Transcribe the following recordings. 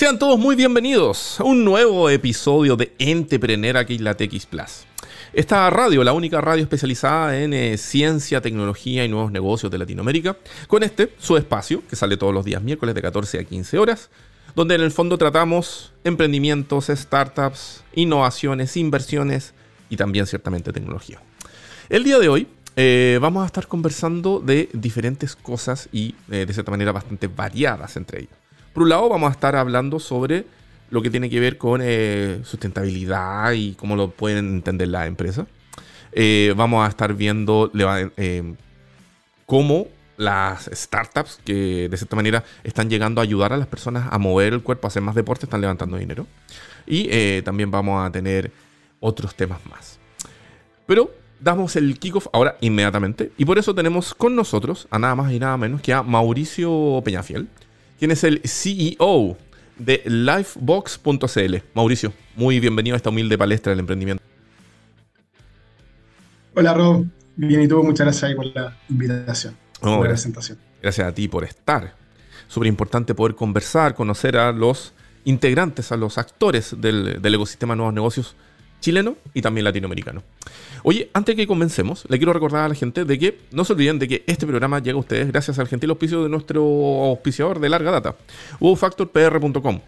Sean todos muy bienvenidos a un nuevo episodio de Entrepreneur aquí en la TX Plus. Esta radio, la única radio especializada en eh, ciencia, tecnología y nuevos negocios de Latinoamérica, con este, su espacio, que sale todos los días miércoles de 14 a 15 horas, donde en el fondo tratamos emprendimientos, startups, innovaciones, inversiones y también ciertamente tecnología. El día de hoy eh, vamos a estar conversando de diferentes cosas y eh, de cierta manera bastante variadas entre ellas. Por un lado, vamos a estar hablando sobre lo que tiene que ver con eh, sustentabilidad y cómo lo pueden entender las empresas. Eh, vamos a estar viendo eh, cómo las startups que de cierta manera están llegando a ayudar a las personas a mover el cuerpo, a hacer más deporte, están levantando dinero. Y también vamos a tener otros temas más. Pero damos el kickoff ahora inmediatamente. Y por eso tenemos con nosotros a nada más y nada menos que a Mauricio Peñafiel quien es el CEO de Lifebox.cl. Mauricio, muy bienvenido a esta humilde palestra del emprendimiento. Hola Rob, bien y tú, muchas gracias por la invitación, por la presentación. Gracias a ti por estar. Súper importante poder conversar, conocer a los integrantes, a los actores del, del ecosistema de nuevos negocios chileno y también latinoamericano. Oye, antes que comencemos, le quiero recordar a la gente de que no se olviden de que este programa llega a ustedes gracias al gentil auspicio de nuestro auspiciador de larga data, wowfactorpr.com,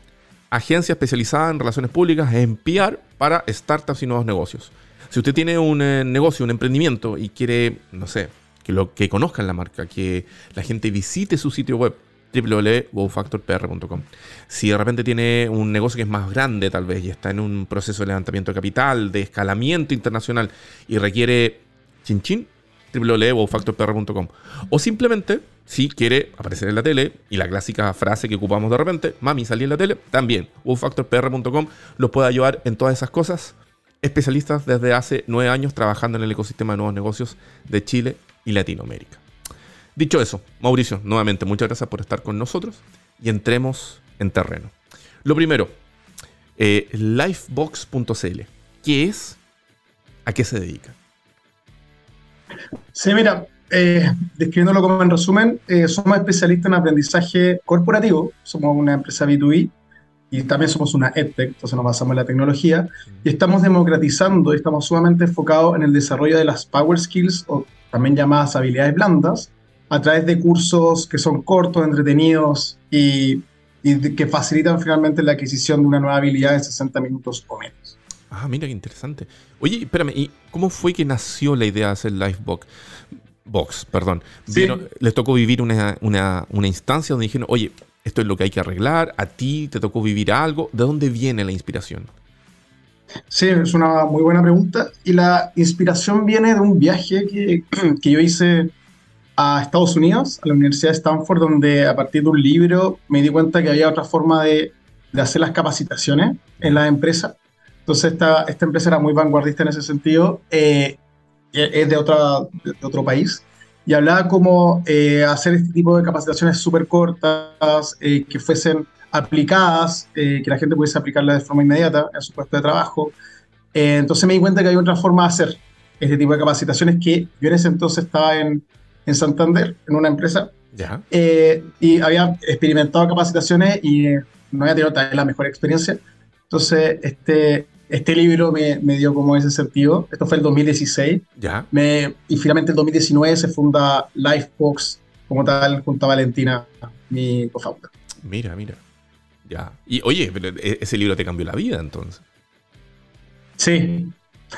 agencia especializada en relaciones públicas en PR para startups y nuevos negocios. Si usted tiene un eh, negocio, un emprendimiento y quiere, no sé, que, lo, que conozcan la marca, que la gente visite su sitio web, www.wowfactorpr.com. Si de repente tiene un negocio que es más grande tal vez y está en un proceso de levantamiento de capital, de escalamiento internacional y requiere chin chin, www.wowfactorpr.com. O simplemente, si quiere aparecer en la tele y la clásica frase que ocupamos de repente, mami, salí en la tele, también wowfactorpr.com los puede ayudar en todas esas cosas. Especialistas desde hace nueve años trabajando en el ecosistema de nuevos negocios de Chile y Latinoamérica. Dicho eso, Mauricio, nuevamente muchas gracias por estar con nosotros y entremos en terreno. Lo primero, eh, lifebox.cl. ¿Qué es? ¿A qué se dedica? Sí, mira, eh, describiéndolo como en resumen, eh, somos especialistas en aprendizaje corporativo, somos una empresa B2B y también somos una EdTech, entonces nos basamos en la tecnología, y estamos democratizando, estamos sumamente enfocados en el desarrollo de las Power Skills, o también llamadas habilidades blandas, a través de cursos que son cortos, entretenidos y, que facilitan finalmente la adquisición de una nueva habilidad en 60 minutos o menos. Ah, mira qué interesante. Oye, espérame, ¿y cómo fue que nació la idea de hacer Livebox? Box, perdón. les tocó vivir una, una, una instancia donde dijeron, oye, esto es lo que hay que arreglar, a ti te tocó vivir algo, ¿de dónde viene la inspiración? Sí, es una muy buena pregunta. Y la inspiración viene de un viaje que, que yo hice a Estados Unidos, a la Universidad de Stanford, donde a partir de un libro me di cuenta que había otra forma de, de hacer las capacitaciones en la empresa. Entonces esta, esta empresa era muy vanguardista en ese sentido, eh, es de, otra, de otro país, y hablaba como eh, hacer este tipo de capacitaciones súper cortas, eh, que fuesen aplicadas, que la gente pudiese aplicarlas de forma inmediata en su puesto de trabajo. entonces me di cuenta que había otra forma de hacer este tipo de capacitaciones que yo en ese entonces estaba en, en Santander, en una empresa. Eh, y había experimentado capacitaciones y no había tenido la mejor experiencia. Entonces, este, este libro me, me, dio como ese sentido. Esto fue el 2016. ¿Ya? Me, y finalmente en 2019 se funda Lifebox como tal junto a Valentina, mi cofounder. Mira, mira. Ya. Y oye, e, ese libro te cambió la vida entonces. Sí.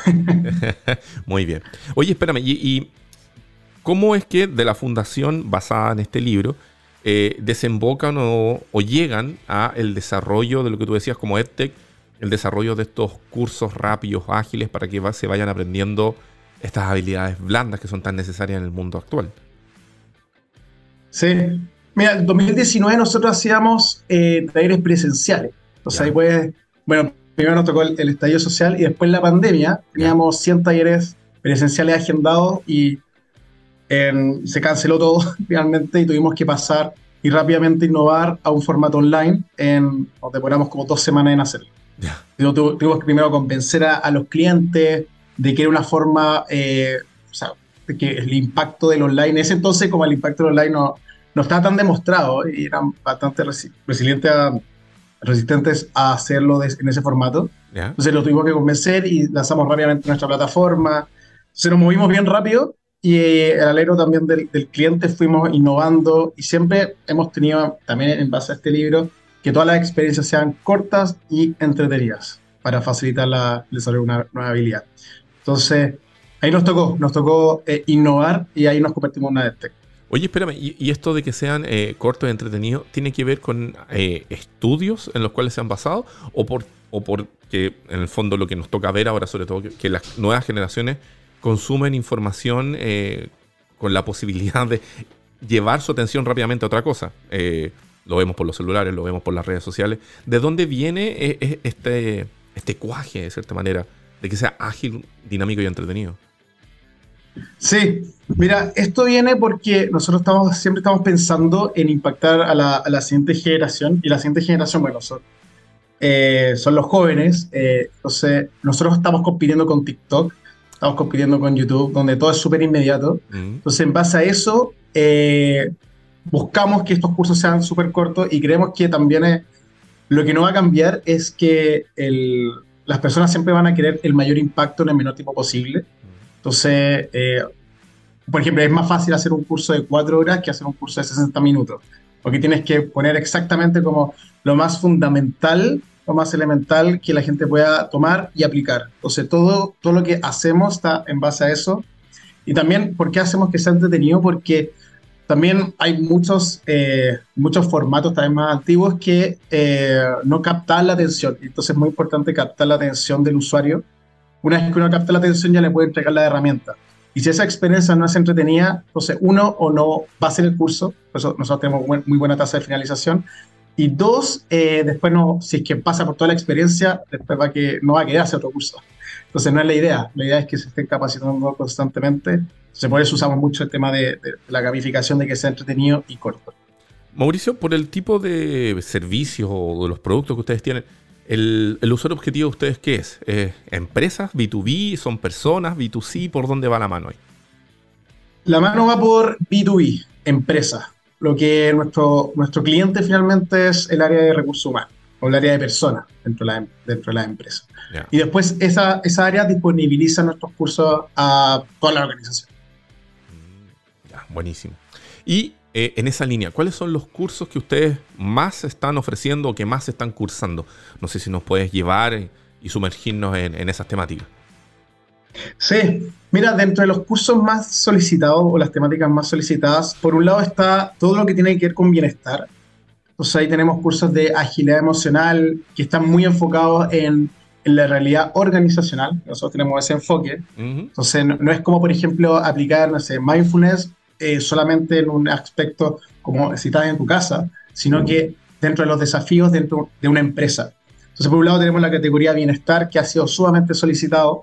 Muy bien. Oye, espérame, y ¿Cómo es que de la fundación basada en este libro eh, desembocan o, llegan a el desarrollo de lo que tú decías como EdTech, el desarrollo de estos cursos rápidos, ágiles, para que se vayan aprendiendo estas habilidades blandas que son tan necesarias en el mundo actual? Sí, mira, en 2019 nosotros hacíamos eh, talleres presenciales. Entonces ahí pues, bueno, primero nos tocó el, el, estallido social y después la pandemia, teníamos 100 talleres presenciales agendados y se canceló todo finalmente y tuvimos que pasar y rápidamente innovar a un formato online. En, nos demoramos como dos semanas en hacerlo. Tuvimos que primero convencer a, los clientes de que era una forma, eh, o sea, de que el impacto del online, en ese entonces como el impacto del online no, no estaba tan demostrado y eran bastante resilientes a, resistentes a hacerlo en ese formato. Entonces lo tuvimos que convencer y lanzamos rápidamente nuestra plataforma. Se nos movimos bien rápido y eh, el alero también del, cliente fuimos innovando y siempre hemos tenido, también en base a este libro, que todas las experiencias sean cortas y entretenidas para facilitar la, el desarrollo de una nueva habilidad. Entonces, ahí nos tocó, nos tocó eh, innovar y ahí nos convertimos en una DevTech. Oye, espérame, ¿y, esto de que sean eh, cortos y entretenidos tiene que ver con estudios en los cuales se han basado o por o porque en el fondo lo que nos toca ver ahora sobre todo que las nuevas generaciones consumen información eh, con la posibilidad de llevar su atención rápidamente a otra cosa. Eh, lo vemos por los celulares, lo vemos por las redes sociales. ¿De dónde viene eh, este, este cuaje, de cierta manera, de que sea ágil, dinámico y entretenido? Sí, mira, esto viene porque nosotros estamos, siempre estamos pensando en impactar a la, siguiente generación y la siguiente generación, bueno, son, son los jóvenes. entonces, nosotros estamos compitiendo con TikTok estamos compitiendo con YouTube, donde todo es súper inmediato. Mm. Entonces, en base a eso, eh, buscamos que estos cursos sean súper cortos y creemos que también lo que no va a cambiar es que las personas siempre van a querer el mayor impacto en el menor tiempo posible. Entonces, eh, por ejemplo, es más fácil hacer un curso de cuatro horas que hacer un curso de 60 minutos, porque tienes que poner exactamente como lo más fundamental lo más elemental que la gente pueda tomar y aplicar. Entonces, todo, todo lo que hacemos está en base a eso. Y también, ¿por qué hacemos que sea entretenido? Porque también hay muchos, eh, muchos formatos también más antiguos que eh, no captan la atención. Entonces, es muy importante captar la atención del usuario. Una vez que uno capta la atención, ya le puede entregar la herramienta. Y si esa experiencia no es entretenida, entonces uno o no va a hacer el curso, por eso nosotros tenemos muy buena tasa de finalización, y dos, eh, después no, si es que pasa por toda la experiencia, después va que, no va a hacer otro curso. Entonces no es la idea, la idea es que se estén capacitando constantemente. Se por eso usamos mucho el tema de, la gamificación, de que sea entretenido y corto. Mauricio, por el tipo de servicios o de los productos que ustedes tienen, ¿el, el usuario objetivo de ustedes qué es? ¿Empresas, B2B, son personas, B2C? ¿Por dónde va la mano ahí? La mano va por B2B, empresas lo que nuestro, nuestro cliente finalmente es el área de recursos humanos o el área de personas dentro de la, dentro de la empresa. Y después esa, esa área disponibiliza nuestros cursos a toda la organización. Mm, buenísimo. Y eh, en esa línea, ¿cuáles son los cursos que ustedes más están ofreciendo o que más están cursando? No sé si nos puedes llevar y sumergirnos en, en esas temáticas. Sí, mira, dentro de los cursos más solicitados o las temáticas más solicitadas, por un lado está todo lo que tiene que ver con bienestar. Entonces ahí tenemos cursos de agilidad emocional que están muy enfocados en, la realidad organizacional. Nosotros tenemos ese enfoque. Entonces no, es como, por ejemplo, aplicar, no sé, mindfulness eh, solamente en un aspecto como si estás en tu casa, sino que dentro de los desafíos dentro de una empresa. Entonces, por un lado tenemos la categoría bienestar que ha sido sumamente solicitado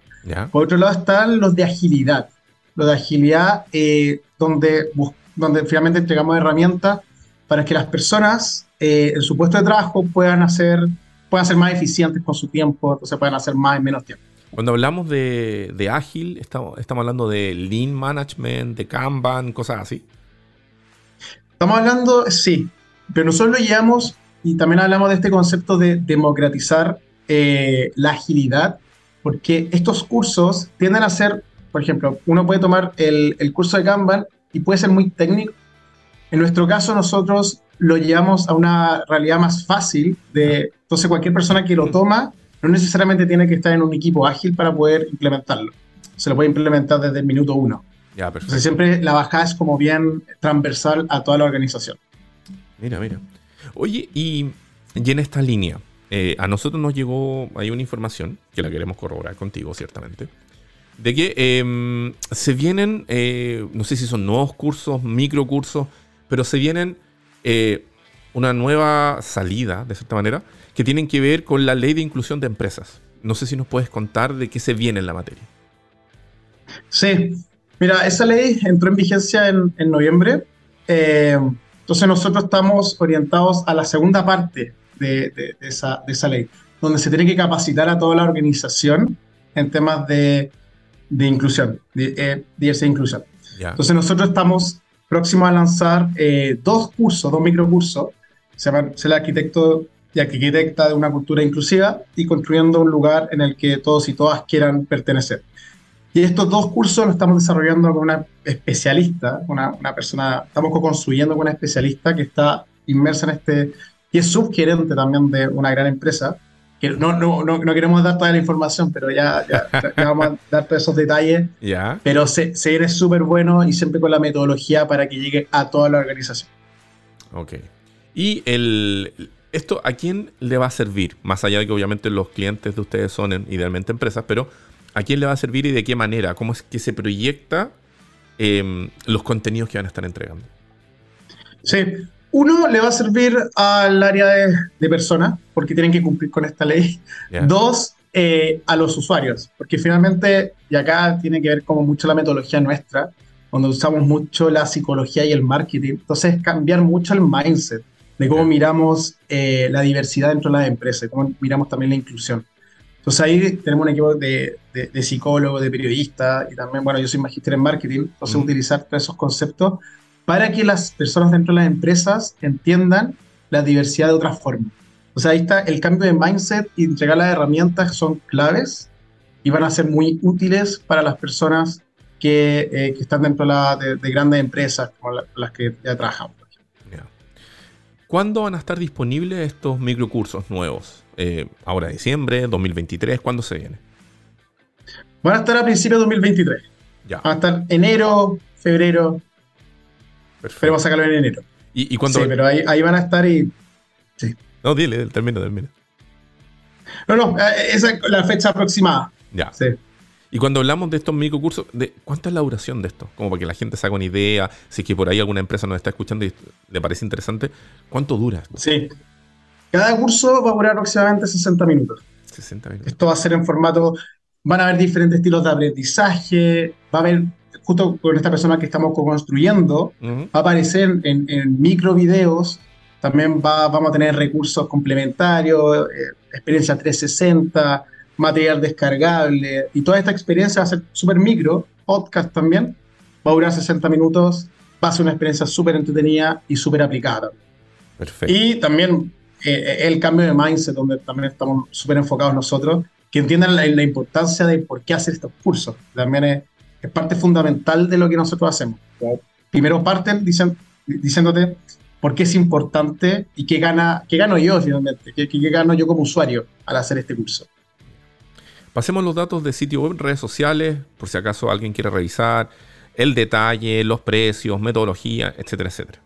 por otro lado están los de agilidad. Los de agilidad eh, donde, donde finalmente entregamos herramientas para que las personas eh, en su puesto de trabajo puedan, hacer, puedan ser más eficientes con su tiempo, entonces puedan hacer más en menos tiempo. Cuando hablamos de, de ágil, estamos, estamos hablando de lean management, de Kanban, cosas así. Estamos hablando, sí, pero nosotros lo llevamos y también hablamos de este concepto de democratizar eh, la agilidad porque estos cursos tienden a ser, por ejemplo, uno puede tomar el, curso de Kanban y puede ser muy técnico. En nuestro caso, nosotros lo llevamos a una realidad más fácil. De, entonces, cualquier persona que lo toma no necesariamente tiene que estar en un equipo ágil para poder implementarlo. Se lo puede implementar desde el minuto uno. Ya, Entonces, siempre la bajada es como bien transversal a toda la organización. Mira, mira. Oye, y, y en esta línea, eh, a nosotros nos llegó, hay una información, que la queremos corroborar contigo, ciertamente, de que em, se vienen, eh, no sé si son nuevos cursos, microcursos, pero se vienen eh, una nueva salida, de cierta manera, que tienen que ver con la ley de inclusión de empresas. No sé si nos puedes contar de qué se viene en la materia. Sí, mira, esa ley entró en vigencia en, en noviembre. entonces nosotros estamos orientados a la segunda parte de, esa, de, esa, ley, donde se tiene que capacitar a toda la organización en temas de, de inclusión, de, eh, diversidad e inclusión. Entonces nosotros estamos próximos a lanzar eh, dos cursos, dos microcursos, se llama el arquitecto y arquitecta de una cultura inclusiva y construyendo un lugar en el que todos y todas quieran pertenecer. Y estos dos cursos los estamos desarrollando con una especialista, una, una persona, estamos co-construyendo con una especialista que está inmersa en este, y es subgerente también de una gran empresa, que no, no, no, no queremos dar toda la información, pero ya, ya, ya vamos a dar todos esos detalles. Ya. Pero se, se es súper bueno y siempre con la metodología para que llegue a toda la organización. Ok. Y el, esto, ¿a quién le va a servir? Más allá de que obviamente los clientes de ustedes son en- idealmente empresas, pero ¿a quién le va a servir y de qué manera? ¿Cómo es que se proyecta em, los contenidos que van a estar entregando? Sí, uno le va a servir al área de, de personas, porque tienen que cumplir con esta ley. ¿Ya? Dos, eh, a los usuarios, porque finalmente, y acá tiene que ver como mucho la metodología nuestra, donde usamos mucho la psicología y el marketing, entonces cambiar mucho el mindset de cómo miramos eh, la diversidad dentro de las empresas, cómo miramos también la inclusión. Entonces ahí tenemos un equipo de, de, de psicólogos, de periodistas, y también, bueno, yo soy magíster en marketing, entonces Ujú. utilizar todos esos conceptos para que las personas dentro de las empresas entiendan la diversidad de otra forma. O sea, ahí está el cambio de mindset y entregar las herramientas son claves y van a ser muy útiles para las personas que, eh, que están dentro de, la- de- de grandes empresas como la- las que ya trabajamos. ¿Cuándo van a estar disponibles estos microcursos nuevos? Eh, ahora diciembre, 2023, ¿cuándo se viene? Van a estar a principios de 2023. Ya, Van a estar enero, febrero, perfecto. esperemos sacarlo en enero. ¿Y, y? Sí, pero ahí, ahí van a estar y... No, dile, termina, termina. No, no, eh, esa es la fecha aproximada. Ya. Sí. Y cuando hablamos de estos microcursos, de, ¿cuánto es la duración de esto? Como para que la gente se haga una idea, si es que por ahí alguna empresa nos está escuchando y le parece interesante, ¿cuánto dura? esto? Sí. Cada curso va a durar aproximadamente 60 minutos. 60 minutos. Esto va a ser en formato, van a haber diferentes estilos de aprendizaje, va a haber, justo con esta persona que estamos co-construyendo, Ujú. va a aparecer en, en micro videos, también va, vamos a tener recursos complementarios, eh, experiencia 360, material descargable, y toda esta experiencia va a ser súper micro, podcast también, va a durar 60 minutos, va a ser una experiencia súper entretenida y súper aplicada. Perfecto. Y también eh, el cambio de mindset, donde también estamos súper enfocados nosotros, que entiendan la, la importancia de por qué hacer estos cursos. También es, es parte fundamental de lo que nosotros hacemos. Primero parten dicen- diciéndote por qué es importante y qué, gana, qué gano yo finalmente, qué, qué- qué gano yo como usuario al hacer este curso. Pasemos los datos de sitio web, redes sociales, por si acaso alguien quiere revisar, el detalle, los precios, metodología, etcétera, etcétera.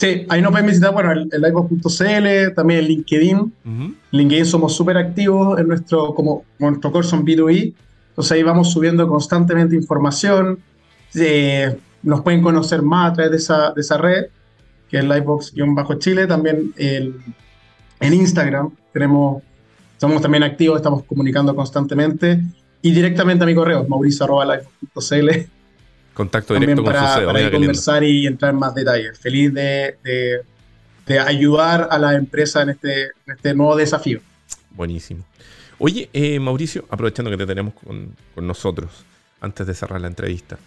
Sí, ahí nos pueden visitar, bueno, el, el iVoox.cl, también el LinkedIn, Ujú. LinkedIn somos súper activos en nuestro, como, nuestro curso en B2B, entonces ahí vamos subiendo constantemente información, eh, nos pueden conocer más a través de esa, de esa red, que es Livebox-Chile, también el- en Instagram tenemos, somos también activos, estamos comunicando constantemente, y directamente a mi correo, mauricio.livebox.cl, Contacto directo con para, su CEO. para mira lindo. conversar y entrar en más detalles. Feliz de, de- de ayudar a la empresa en este, en este nuevo desafío. Buenísimo. Oye, eh, Mauricio, aprovechando que te tenemos con, con nosotros, antes de cerrar la entrevista,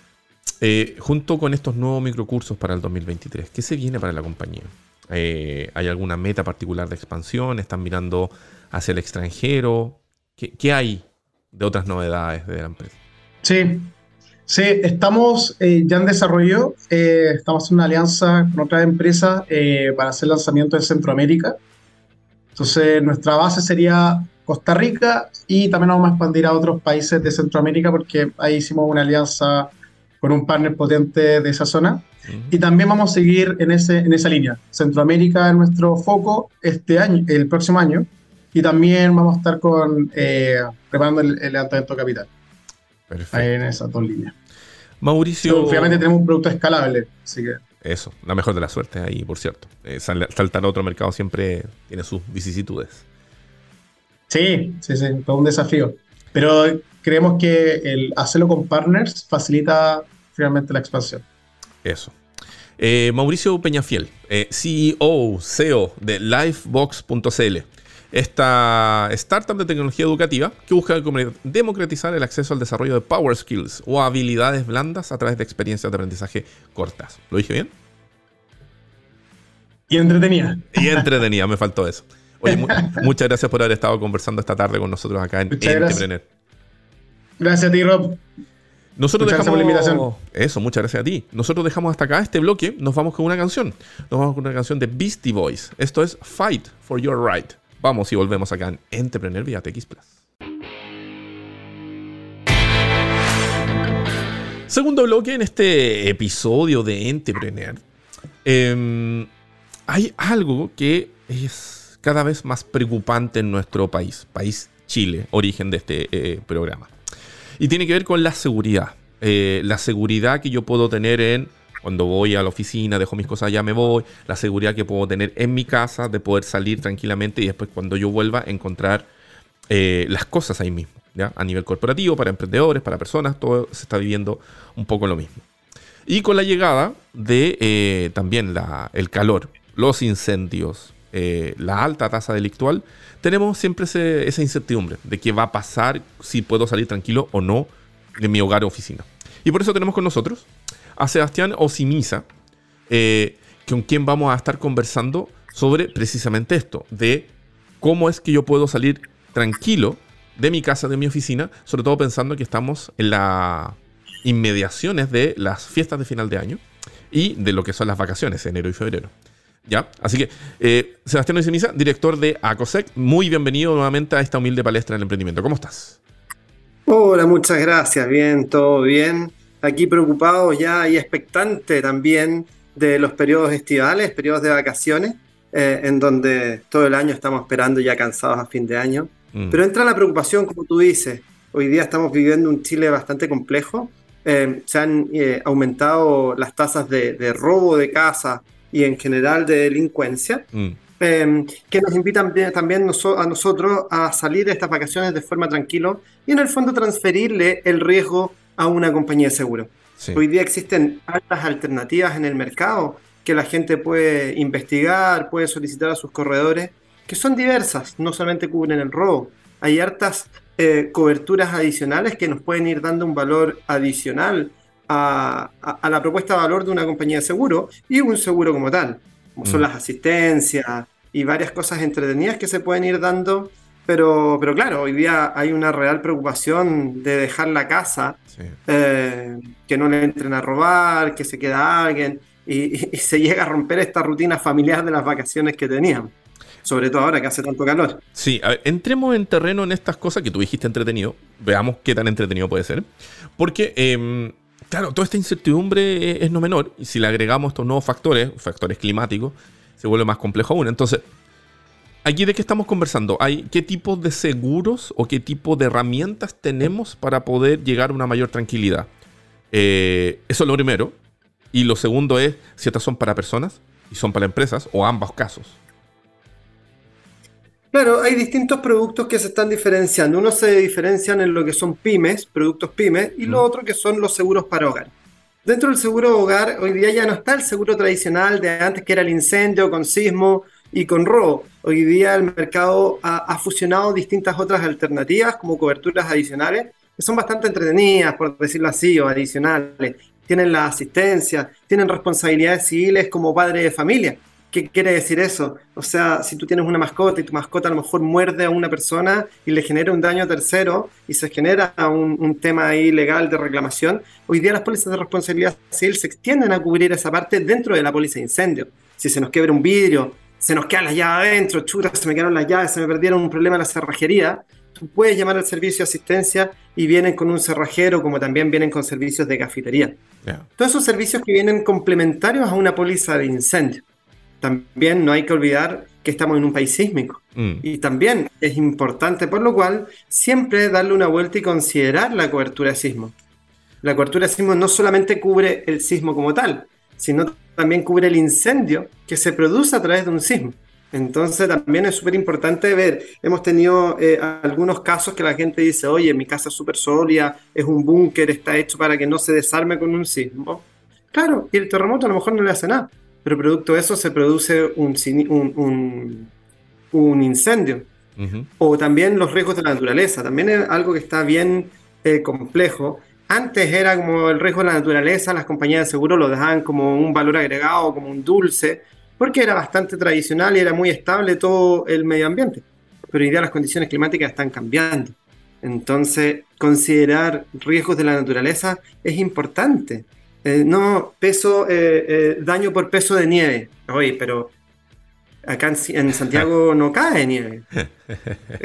eh, junto con estos nuevos microcursos para el 2023, ¿qué se viene para la compañía? Eh, ¿Hay alguna meta particular de expansión? ¿Están mirando hacia el extranjero? ¿Qué, qué hay de otras novedades de la empresa? Sí, sí, estamos eh, ya en desarrollo, eh, estamos en una alianza con otras empresas eh, para hacer lanzamiento en Centroamérica. Entonces, nuestra base sería Costa Rica y también vamos a expandir a otros países de Centroamérica porque ahí hicimos una alianza con un partner potente de esa zona. Ujú. Y también vamos a seguir en, ese, en esa línea. Centroamérica es nuestro foco este año, el próximo año. Y también vamos a estar con, eh, preparando el, el levantamiento de capital. Perfecto. Ahí en esas dos líneas. Mauricio. Obviamente tenemos un producto escalable, así que Eso, la mejor de las suertes ahí, por cierto. Eh, sal- saltar a otro mercado siempre tiene sus vicisitudes. sí, sí, sí, todo un desafío. Pero creemos que el hacerlo con partners facilita finalmente la expansión. Eso. Eh, Mauricio Peñafiel, eh, CEO, CEO de Lifebox.cl, esta startup de tecnología educativa que busca democratizar el acceso al desarrollo de power skills o habilidades blandas a través de experiencias de aprendizaje cortas. ¿Lo dije bien? Y entretenida. Y entretenida, me faltó eso. Oye, muchas gracias por haber estado conversando esta tarde con nosotros acá en Entrepreneur. Gracias. a ti, Rob. Nosotros dejamos por la invitación. Eso, muchas gracias a ti. Nosotros dejamos hasta acá este bloque. Nos vamos con una canción. Nos vamos con una canción de Beastie Boys. Esto es Fight for Your Right. Vamos y volvemos acá en Entrepreneur vía TX Plus. Segundo bloque en este episodio de Entrepreneur. Em, hay algo que es cada vez más preocupante en nuestro país, país Chile, origen de este eh, programa. Y tiene que ver con la seguridad. Eh, la seguridad que yo puedo tener en cuando voy a la oficina, dejo mis cosas, ya me voy. La seguridad que puedo tener en mi casa, de poder salir tranquilamente y después cuando yo vuelva encontrar eh, las cosas ahí mismo. ¿ya? A nivel corporativo, para emprendedores, para personas, todo se está viviendo un poco lo mismo. Y con la llegada de eh, también el calor, los incendios, la alta tasa delictual, tenemos siempre esa incertidumbre de qué va a pasar, si puedo salir tranquilo o no de mi hogar o oficina. Y por eso tenemos con nosotros a Sebastián Osimisa, eh, con quien vamos a estar conversando sobre precisamente esto, de cómo es que yo puedo salir tranquilo de mi casa, de mi oficina, sobre todo pensando que estamos en las inmediaciones de las fiestas de final de año y de lo que son las vacaciones, enero y febrero. ¿Ya? Así que, eh, Sebastián Osimisa, director de ACOSEC, muy bienvenido nuevamente a esta humilde palestra del emprendimiento. ¿Cómo estás? Hola, muchas gracias. Bien, todo bien. Aquí preocupado ya y expectante también de los periodos estivales, periodos de vacaciones, eh, en donde todo el año estamos esperando ya cansados a fin de año. Mm. Pero entra la preocupación, como tú dices. Hoy día estamos viviendo un Chile bastante complejo. Eh, se han eh, aumentado las tasas de, robo de casa y en general de delincuencia. Mm. Em, que nos invitan también a nosotros a salir de estas vacaciones de forma tranquila y en el fondo transferirle el riesgo a una compañía de seguro. Hoy día existen altas alternativas en el mercado que la gente puede investigar, puede solicitar a sus corredores, que son diversas, no solamente cubren el robo, hay hartas eh, coberturas adicionales que nos pueden ir dando un valor adicional a, a, la propuesta de valor de una compañía de seguro y un seguro como tal, como son mm. las asistencias, y varias cosas entretenidas que se pueden ir dando. Pero, pero claro, hoy día hay una real preocupación de dejar la casa, eh, que no le entren a robar, que se queda alguien y, se llega a romper esta rutina familiar de las vacaciones que teníamos. Sobre todo ahora que hace tanto calor. Sí, a ver, entremos en terreno en estas cosas que tú dijiste entretenido. Veamos qué tan entretenido puede ser. Porque, em, claro, toda esta incertidumbre es no menor. Y si le agregamos estos nuevos factores, factores climáticos, se vuelve más complejo aún. Entonces, aquí de qué estamos conversando? ¿Hay qué tipo de seguros o qué tipo de herramientas tenemos para poder llegar a una mayor tranquilidad? Eh, eso es lo primero. Y lo segundo es si estas son para personas y son para empresas o ambos casos. Claro, hay distintos productos que se están diferenciando. Unos se diferencian en lo que son pymes, productos pymes, y lo otro que son los seguros para hogar. Dentro del seguro hogar, hoy día ya no está el seguro tradicional de antes que era el incendio con sismo y con robo. Hoy día el mercado ha, fusionado distintas otras alternativas como coberturas adicionales que son bastante entretenidas, por decirlo así, o adicionales. Tienen la asistencia, tienen responsabilidades civiles como padre de familia. ¿Qué quiere decir eso? O sea, si tú tienes una mascota y tu mascota a lo mejor muerde a una persona y le genera un daño a tercero y se genera un, tema ahí legal de reclamación, hoy día las pólizas de responsabilidad civil se extienden a cubrir esa parte dentro de la póliza de incendio. Si se nos quiebra un vidrio, se nos queda la llave adentro, chuta, se me quedaron las llaves, se me perdieron un problema en la cerrajería, tú puedes llamar al servicio de asistencia y vienen con un cerrajero, como también vienen con servicios de cafetería. Todos esos servicios que vienen complementarios a una póliza de incendio también no hay que olvidar que estamos en un país sísmico. Mm. Y también es importante, por lo cual, siempre darle una vuelta y considerar la cobertura de sismo. La cobertura de sismo no solamente cubre el sismo como tal, sino también cubre el incendio que se produce a través de un sismo. Entonces también es súper importante ver, hemos tenido eh, algunos casos que la gente dice, oye, mi casa es súper sólida, es un búnker, está hecho para que no se desarme con un sismo. Claro, y el terremoto a lo mejor no le hace nada, pero producto de eso se produce un, un, un, incendio. O también los riesgos de la naturaleza, también es algo que está bien eh, complejo. Antes era como el riesgo de la naturaleza, las compañías de seguro lo dejaban como un valor agregado, como un dulce, porque era bastante tradicional y era muy estable todo el medio ambiente. Pero hoy día las condiciones climáticas están cambiando. Entonces, considerar riesgos de la naturaleza es importante. Eh, no peso, eh, eh, daño por peso de nieve. Oye, pero acá en, Santiago no cae nieve.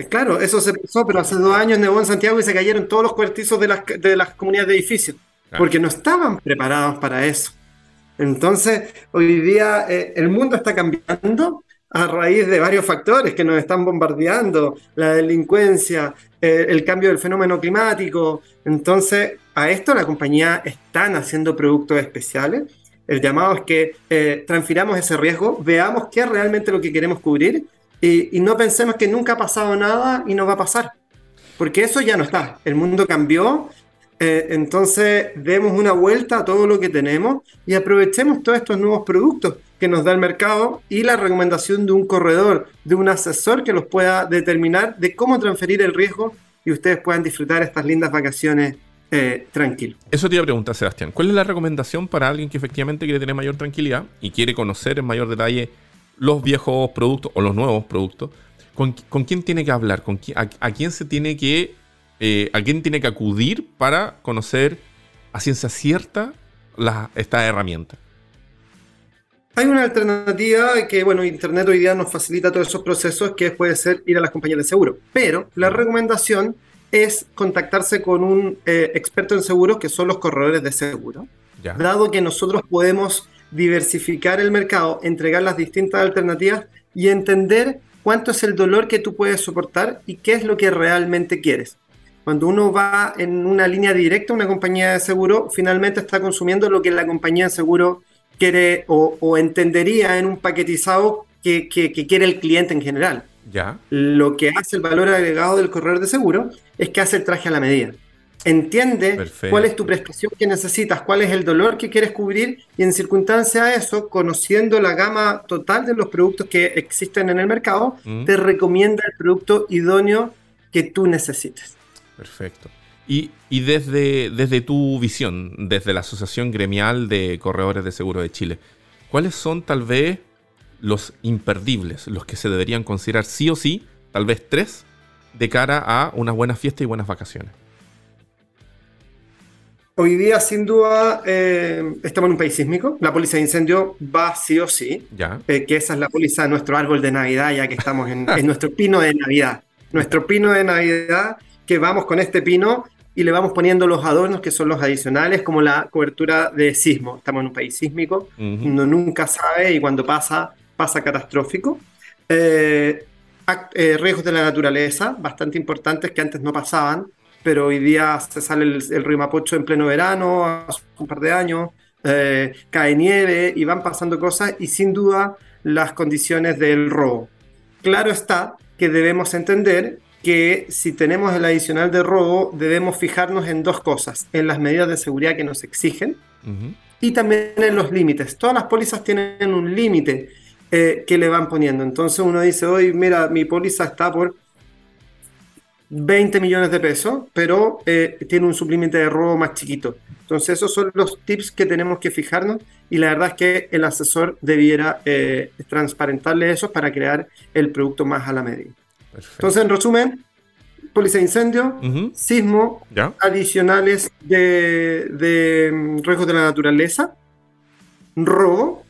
claro, eso se pasó, pero hace dos años nevó en Santiago y se cayeron todos los cuartizos de las, de las comunidades de edificios, porque no estaban preparados para eso. Entonces, hoy día el mundo está cambiando a raíz de varios factores que nos están bombardeando, la delincuencia, el cambio del fenómeno climático. Entonces, a esto la compañía están haciendo productos especiales. El llamado es que eh, transfiramos ese riesgo, veamos qué es realmente lo que queremos cubrir y, no pensemos que nunca ha pasado nada y no va a pasar. Porque eso ya no está. El mundo cambió, eh, entonces demos una vuelta a todo lo que tenemos y aprovechemos todos estos nuevos productos que nos da el mercado y la recomendación de un corredor, de un asesor que los pueda determinar de cómo transferir el riesgo y ustedes puedan disfrutar estas lindas vacaciones eh, tranquilo. Eso te iba a preguntar, Sebastián. ¿Cuál es la recomendación para alguien que efectivamente quiere tener mayor tranquilidad y quiere conocer en mayor detalle los viejos productos o los nuevos productos? ¿Con, quién tiene que hablar? ¿Con a, quién se tiene que eh, a quién tiene que acudir para conocer a ciencia cierta la, esta herramienta? Hay una alternativa que, bueno, Internet hoy día nos facilita todos esos procesos, que puede ser ir a las compañías de seguro. Pero la recomendación es contactarse con un eh, experto en seguros, que son los corredores de seguro. Dado que nosotros podemos diversificar el mercado, entregar las distintas alternativas y entender cuánto es el dolor que tú puedes soportar y qué es lo que realmente quieres. Cuando uno va en una línea directa a una compañía de seguro, finalmente está consumiendo lo que la compañía de seguro quiere o, entendería en un paquetizado que, quiere el cliente en general. Ya. Lo que hace el valor agregado del corredor de seguro es que hace el traje a la medida. Entiende cuál es tu prestación que necesitas, cuál es el dolor que quieres cubrir y en circunstancia a eso, conociendo la gama total de los productos que existen en el mercado, mm. te recomienda el producto idóneo que tú necesites. Perfecto. Y, desde, desde tu visión, desde la Asociación Gremial de Corredores de Seguro de Chile, ¿cuáles son tal vez los imperdibles, los que se deberían considerar sí o sí, tal vez tres, de cara a unas buenas fiestas y buenas vacaciones? Hoy día, sin duda, eh, estamos en un país sísmico. La póliza de incendio va sí o sí. Ya. Eh, que esa es la póliza de nuestro árbol de Navidad, ya que estamos en, en nuestro pino de Navidad. Nuestro pino de Navidad, que vamos con este pino y le vamos poniendo los adornos que son los adicionales, como la cobertura de sismo. Estamos en un país sísmico, uno nunca sabe y cuando pasa, pasa catastrófico. Eh, eh, riesgos de la naturaleza, bastante importantes que antes no pasaban, pero hoy día se sale el, río Mapocho en pleno verano, hace un par de años, eh, cae nieve y van pasando cosas y sin duda las condiciones del robo. Claro está que debemos entender que si tenemos el adicional de robo, debemos fijarnos en dos cosas, en las medidas de seguridad que nos exigen y también en los límites. Todas las pólizas tienen un límite eh, que le van poniendo. Entonces uno dice, hoy mira, mi póliza está por 20 millones de pesos, pero eh, tiene un suplímite de robo más chiquito. Entonces esos son los tips que tenemos que fijarnos y la verdad es que el asesor debiera eh, transparentarle eso para crear el producto más a la medida. Entonces, en resumen, póliza de incendio, sismo, adicionales de, mm, riesgos de la naturaleza, robo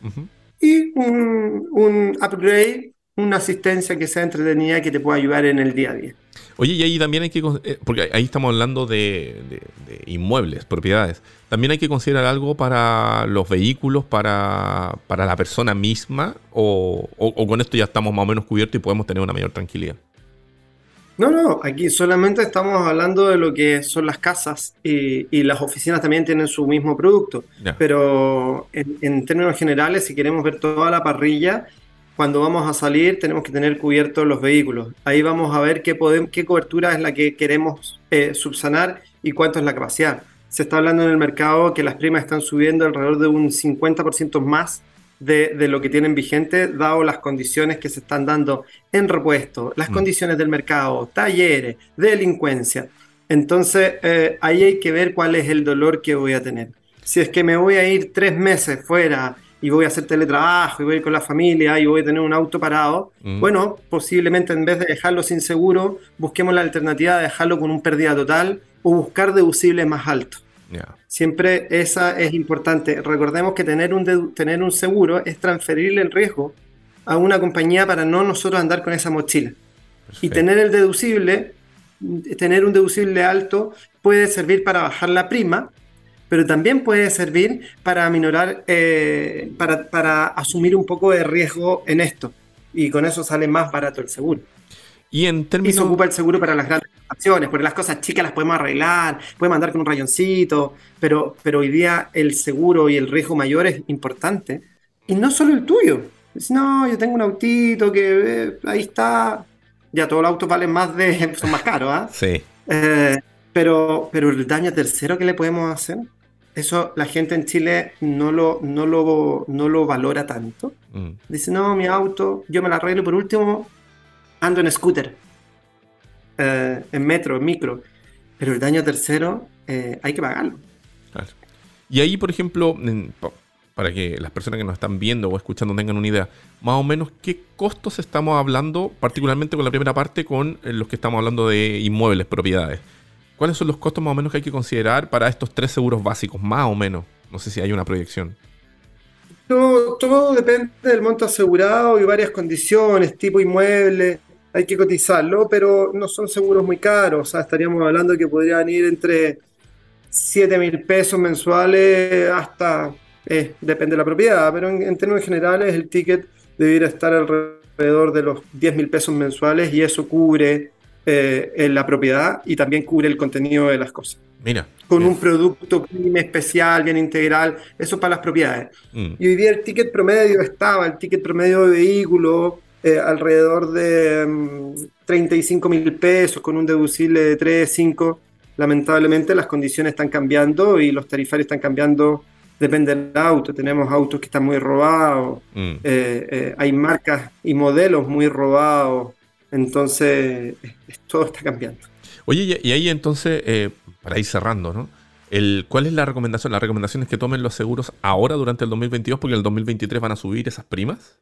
y un, upgrade, una asistencia que sea entretenida que te pueda ayudar en el día a día. Oye, y ahí también hay que, eh, porque ahí estamos hablando de, inmuebles, propiedades. También hay que considerar algo para los vehículos, para, la persona misma, o, con esto ya estamos más o menos cubiertos y podemos tener una mayor tranquilidad. No, no, aquí solamente estamos hablando de lo que son las casas y, las oficinas también tienen su mismo producto. Pero en, términos generales, si queremos ver toda la parrilla, cuando vamos a salir tenemos que tener cubiertos los vehículos. Ahí vamos a ver qué, podemos, qué cobertura es la que queremos eh, subsanar y cuánto es la capacidad. Se está hablando en el mercado que las primas están subiendo alrededor de un 50% más de, lo que tienen vigente, dado las condiciones que se están dando en repuesto, las mm. condiciones del mercado, talleres, delincuencia. Entonces, eh, ahí hay que ver cuál es el dolor que voy a tener. Si es que me voy a ir tres meses fuera y voy a hacer teletrabajo y voy con la familia y voy a tener un auto parado, Mm. bueno, posiblemente en vez de dejarlo sin seguro, busquemos la alternativa de dejarlo con un pérdida total o buscar deducibles más altos. Ya. Siempre esa es importante. Recordemos que tener un, tener un seguro es transferirle el riesgo a una compañía para no nosotros andar con esa mochila. Y tener el deducible, tener un deducible alto puede servir para bajar la prima, pero también puede servir para aminorar, eh, para, para asumir un poco de riesgo en esto. Y con eso sale más barato el seguro. Y en Y se términos. ocupa el seguro para las grandes acciones, porque las cosas chicas las podemos arreglar, podemos andar con un rayoncito, pero, pero hoy día el seguro y el riesgo mayor es importante. Y no solo el tuyo. Es, no, yo tengo un autito que eh, ahí está. Ya todos los autos valen más de, son más caros, ¿ah? Sí. Eh, pero, pero el daño tercero que le podemos hacer, eso la gente en Chile no lo, no lo, no lo valora tanto. Mm. Dice, no, mi auto, yo me lo arreglo por último, ando en scooter, eh, en metro, en micro. Pero el daño tercero eh, hay que pagarlo. Claro. Y ahí, por ejemplo, para que las personas que nos están viendo o escuchando tengan una idea, más o menos qué costos estamos hablando, particularmente con la primera parte, con eh, los que estamos hablando de inmuebles, propiedades. ¿Cuáles son los costos más o menos que hay que considerar para estos tres seguros básicos? Más o menos. No sé si hay una proyección. Todo, todo depende del monto asegurado y varias condiciones, tipo inmueble, hay que cotizarlo, pero no son seguros muy caros. O sea, estaríamos hablando de que podrían ir entre 7 mil pesos mensuales hasta, eh, depende de la propiedad, pero en, en términos generales el ticket debería estar alrededor de los 10 mil pesos mensuales y eso cubre eh, en la propiedad y también cubre el contenido de las cosas. Mira. Con bien. un producto especial, bien integral, eso para las propiedades. Mm, Y hoy día el ticket promedio estaba, el ticket promedio de vehículo, eh, alrededor de mm, 35 mil pesos con un deducible de 3, 5. Lamentablemente las condiciones están cambiando y los tarifarios están cambiando, depende del auto. Tenemos autos que están muy robados, mm. eh, eh, hay marcas y modelos muy robados, entonces todo está cambiando. Oye, y- ahí entonces, para ir cerrando, ¿no? El, ¿Cuál es la recomendación? La recomendación es que tomen los seguros ahora durante el 2022 porque en el 2023 van a subir esas primas.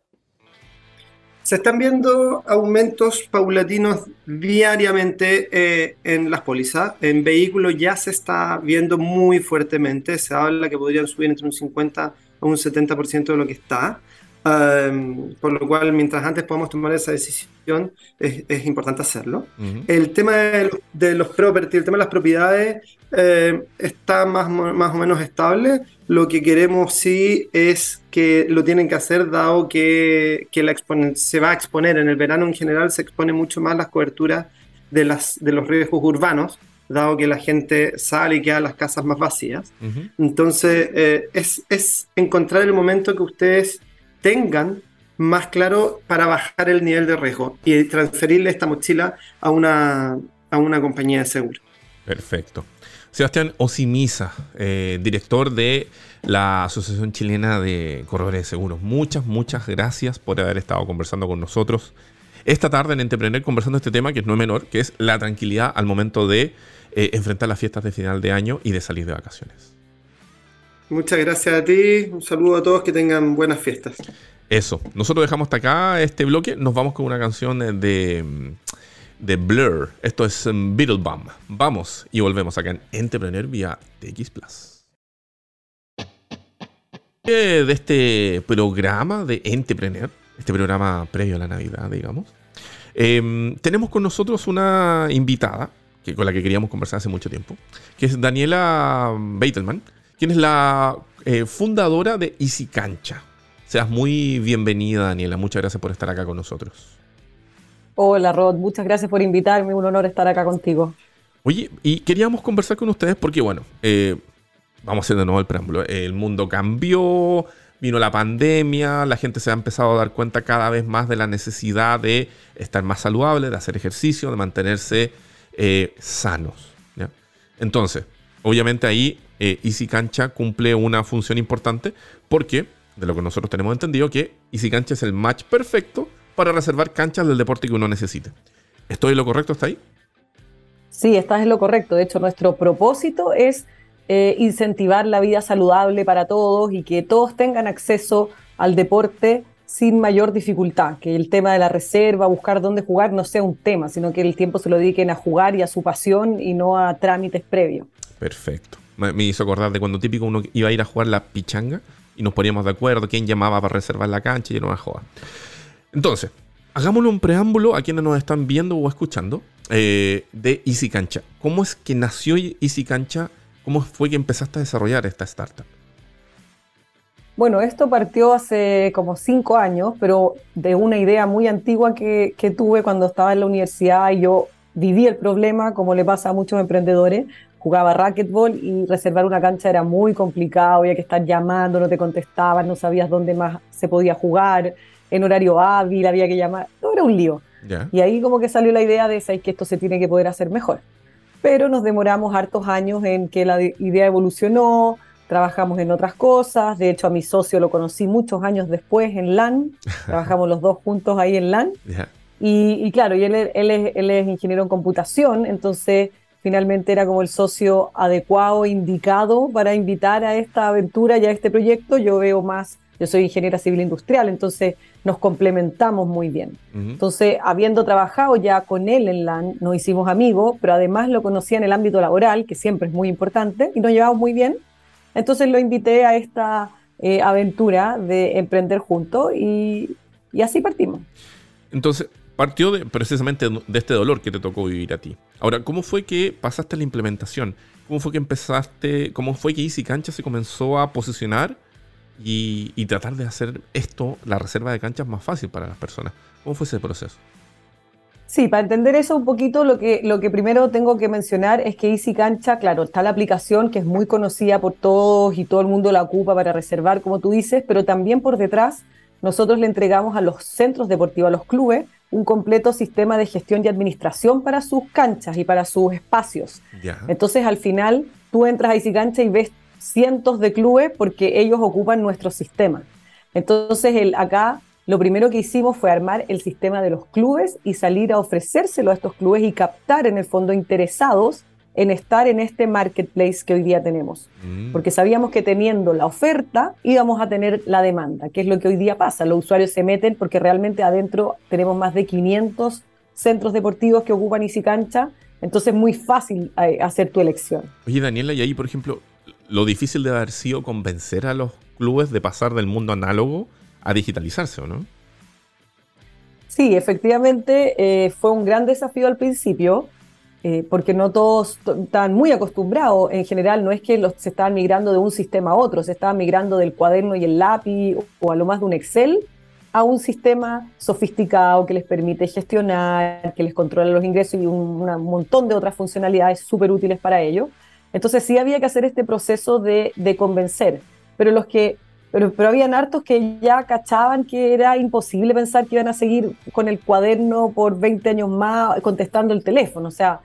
Se están viendo aumentos paulatinos diariamente eh, en las pólizas. En vehículos ya se está viendo muy fuertemente. Se habla que podrían subir entre un 50 a un 70% de lo que está. Um, por lo cual, mientras antes podamos tomar esa decisión, es, es importante hacerlo. El tema de los, de los property, el tema de las propiedades, eh, está más, más o menos estable. Lo que queremos sí es que lo tienen que hacer, dado que, que la se va a exponer en el verano en general, se expone mucho más las coberturas de, las, de los riesgos urbanos, dado que la gente sale y queda las casas más vacías. Entonces, eh, es, es encontrar el momento que ustedes tengan más claro para bajar el nivel de riesgo y transferirle esta mochila a una, a una compañía de seguro. Perfecto. Sebastián Osimisa, eh, director de la Asociación Chilena de Corredores de Seguros. Muchas, muchas gracias por haber estado conversando con nosotros esta tarde en Entrepreneur, conversando este tema que no es menor, que es la tranquilidad al momento de eh, enfrentar las fiestas de final de año y de salir de vacaciones. Muchas gracias a ti, un saludo a todos, que tengan buenas fiestas. Eso. Nosotros dejamos hasta acá este bloque. Nos vamos con una canción de, de Blur. Esto es um, Beetlebum. Vamos y volvemos acá en Entrepreneur vía TX Plus. Eh, De este programa de Entrepreneur, este programa previo a la Navidad, digamos, eh, tenemos con nosotros una invitada que, con la que queríamos conversar hace mucho tiempo, que es Daniela Beitelman, quien es la eh, fundadora de Easy Cancha. Seas muy bienvenida, Daniela. Muchas gracias por estar acá con nosotros. Hola Rod, muchas gracias por invitarme, un honor estar acá contigo. Oye, y queríamos conversar con ustedes porque, bueno, eh, vamos a hacer de nuevo el preámbulo. El mundo cambió, vino la pandemia, la gente se ha empezado a dar cuenta cada vez más de la necesidad de estar más saludable, de hacer ejercicio, de mantenerse eh, sanos. ¿ya? Entonces, obviamente ahí eh, Easy Cancha cumple una función importante porque, de lo que nosotros tenemos entendido, que Easy Cancha es el match perfecto para reservar canchas del deporte que uno necesite. ¿Estoy en lo correcto hasta ahí? Sí, estás en lo correcto. De hecho, nuestro propósito es eh, incentivar la vida saludable para todos y que todos tengan acceso al deporte sin mayor dificultad, que el tema de la reserva, buscar dónde jugar, no sea un tema, sino que el tiempo se lo dediquen a jugar y a su pasión y no a trámites previos. Perfecto. Me, hizo acordar de cuando típico uno iba a ir a jugar la pichanga y nos poníamos de acuerdo quién llamaba para reservar la cancha y no a jugar. Entonces, hagámosle un preámbulo a quienes nos están viendo o escuchando eh, de Easy Cancha. ¿Cómo es que nació Easy Cancha? ¿Cómo fue que empezaste a desarrollar esta startup? Bueno, esto partió hace como cinco años, pero de una idea muy antigua que, que, tuve cuando estaba en la universidad y yo viví el problema, como le pasa a muchos emprendedores. Jugaba racquetball y reservar una cancha era muy complicado, había que estar llamando, no te contestaban, no sabías dónde más se podía jugar en horario hábil, había que llamar, todo era un lío. Y ahí como que salió la idea de que esto se tiene que poder hacer mejor. Pero nos demoramos hartos años en que la idea evolucionó, trabajamos en otras cosas, de hecho a mi socio lo conocí muchos años después en LAN, trabajamos los dos juntos ahí en LAN. Y, claro, y él, él, es, él es ingeniero en computación, entonces finalmente era como el socio adecuado, indicado para invitar a esta aventura y a este proyecto. Yo veo más yo soy ingeniera civil industrial, entonces nos complementamos muy bien. Entonces, habiendo trabajado ya con él en LAN, nos hicimos amigos, pero además lo conocía en el ámbito laboral, que siempre es muy importante, y nos llevamos muy bien. Entonces lo invité a esta eh, aventura de emprender juntos y, y así partimos. Entonces, partió de, precisamente de este dolor que te tocó vivir a ti. Ahora, ¿cómo fue que pasaste la implementación? ¿Cómo fue que empezaste? ¿Cómo fue que Easy Cancha se comenzó a posicionar y, tratar de hacer esto, la reserva de canchas, más fácil para las personas. ¿Cómo fue ese proceso? Sí, para entender eso un poquito, lo que, lo que primero tengo que mencionar es que Easy Cancha, claro, está la aplicación que es muy conocida por todos y todo el mundo la ocupa para reservar, como tú dices, pero también por detrás nosotros le entregamos a los centros deportivos, a los clubes, un completo sistema de gestión y administración para sus canchas y para sus espacios. Entonces, al final, tú entras a Easy Cancha y ves cientos de clubes porque ellos ocupan nuestro sistema. Entonces, el, acá lo primero que hicimos fue armar el sistema de los clubes y salir a ofrecérselo a estos clubes y captar en el fondo interesados en estar en este marketplace que hoy día tenemos. Mm. Porque sabíamos que teniendo la oferta íbamos a tener la demanda, que es lo que hoy día pasa. Los usuarios se meten porque realmente adentro tenemos más de 500 centros deportivos que ocupan Easy Cancha, entonces es muy fácil eh, hacer tu elección. Oye, Daniela, y ahí, por ejemplo, lo difícil de haber sido convencer a los clubes de pasar del mundo análogo a digitalizarse, ¿o no? Sí, efectivamente eh, fue un gran desafío al principio, eh, porque no todos están muy acostumbrados. En general, no es que los, se estaban migrando de un sistema a otro, se estaban migrando del cuaderno y el lápiz o a lo más de un Excel a un sistema sofisticado que les permite gestionar, que les controla los ingresos y un, montón de otras funcionalidades súper útiles para ellos. Entonces sí había que hacer este proceso de, convencer, pero los que pero, pero habían hartos que ya cachaban que era imposible pensar que iban a seguir con el cuaderno por 20 años más contestando el teléfono. O sea,